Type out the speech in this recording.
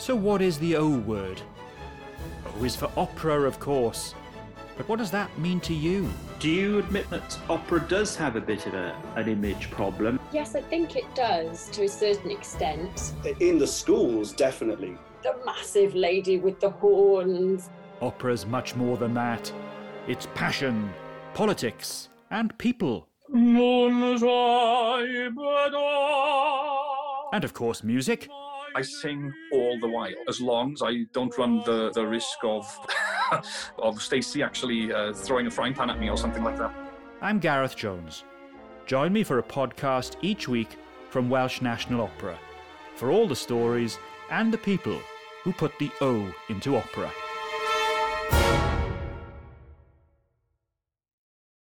So, what is the O word? O is for opera, of course. But what does that mean to you? Do you admit that opera does have a bit of a, an image problem? Yes, I think it does to a certain extent. In the schools, definitely. The massive lady with the horns. Opera's much more than that. It's passion, politics, and people. And of course, music. I sing all the while, as long as I don't run the, the risk of of Stacey actually uh, throwing a frying pan at me or something like that. I'm Gareth Jones. Join me for a podcast each week from Welsh National Opera for all the stories and the people who put the O into opera.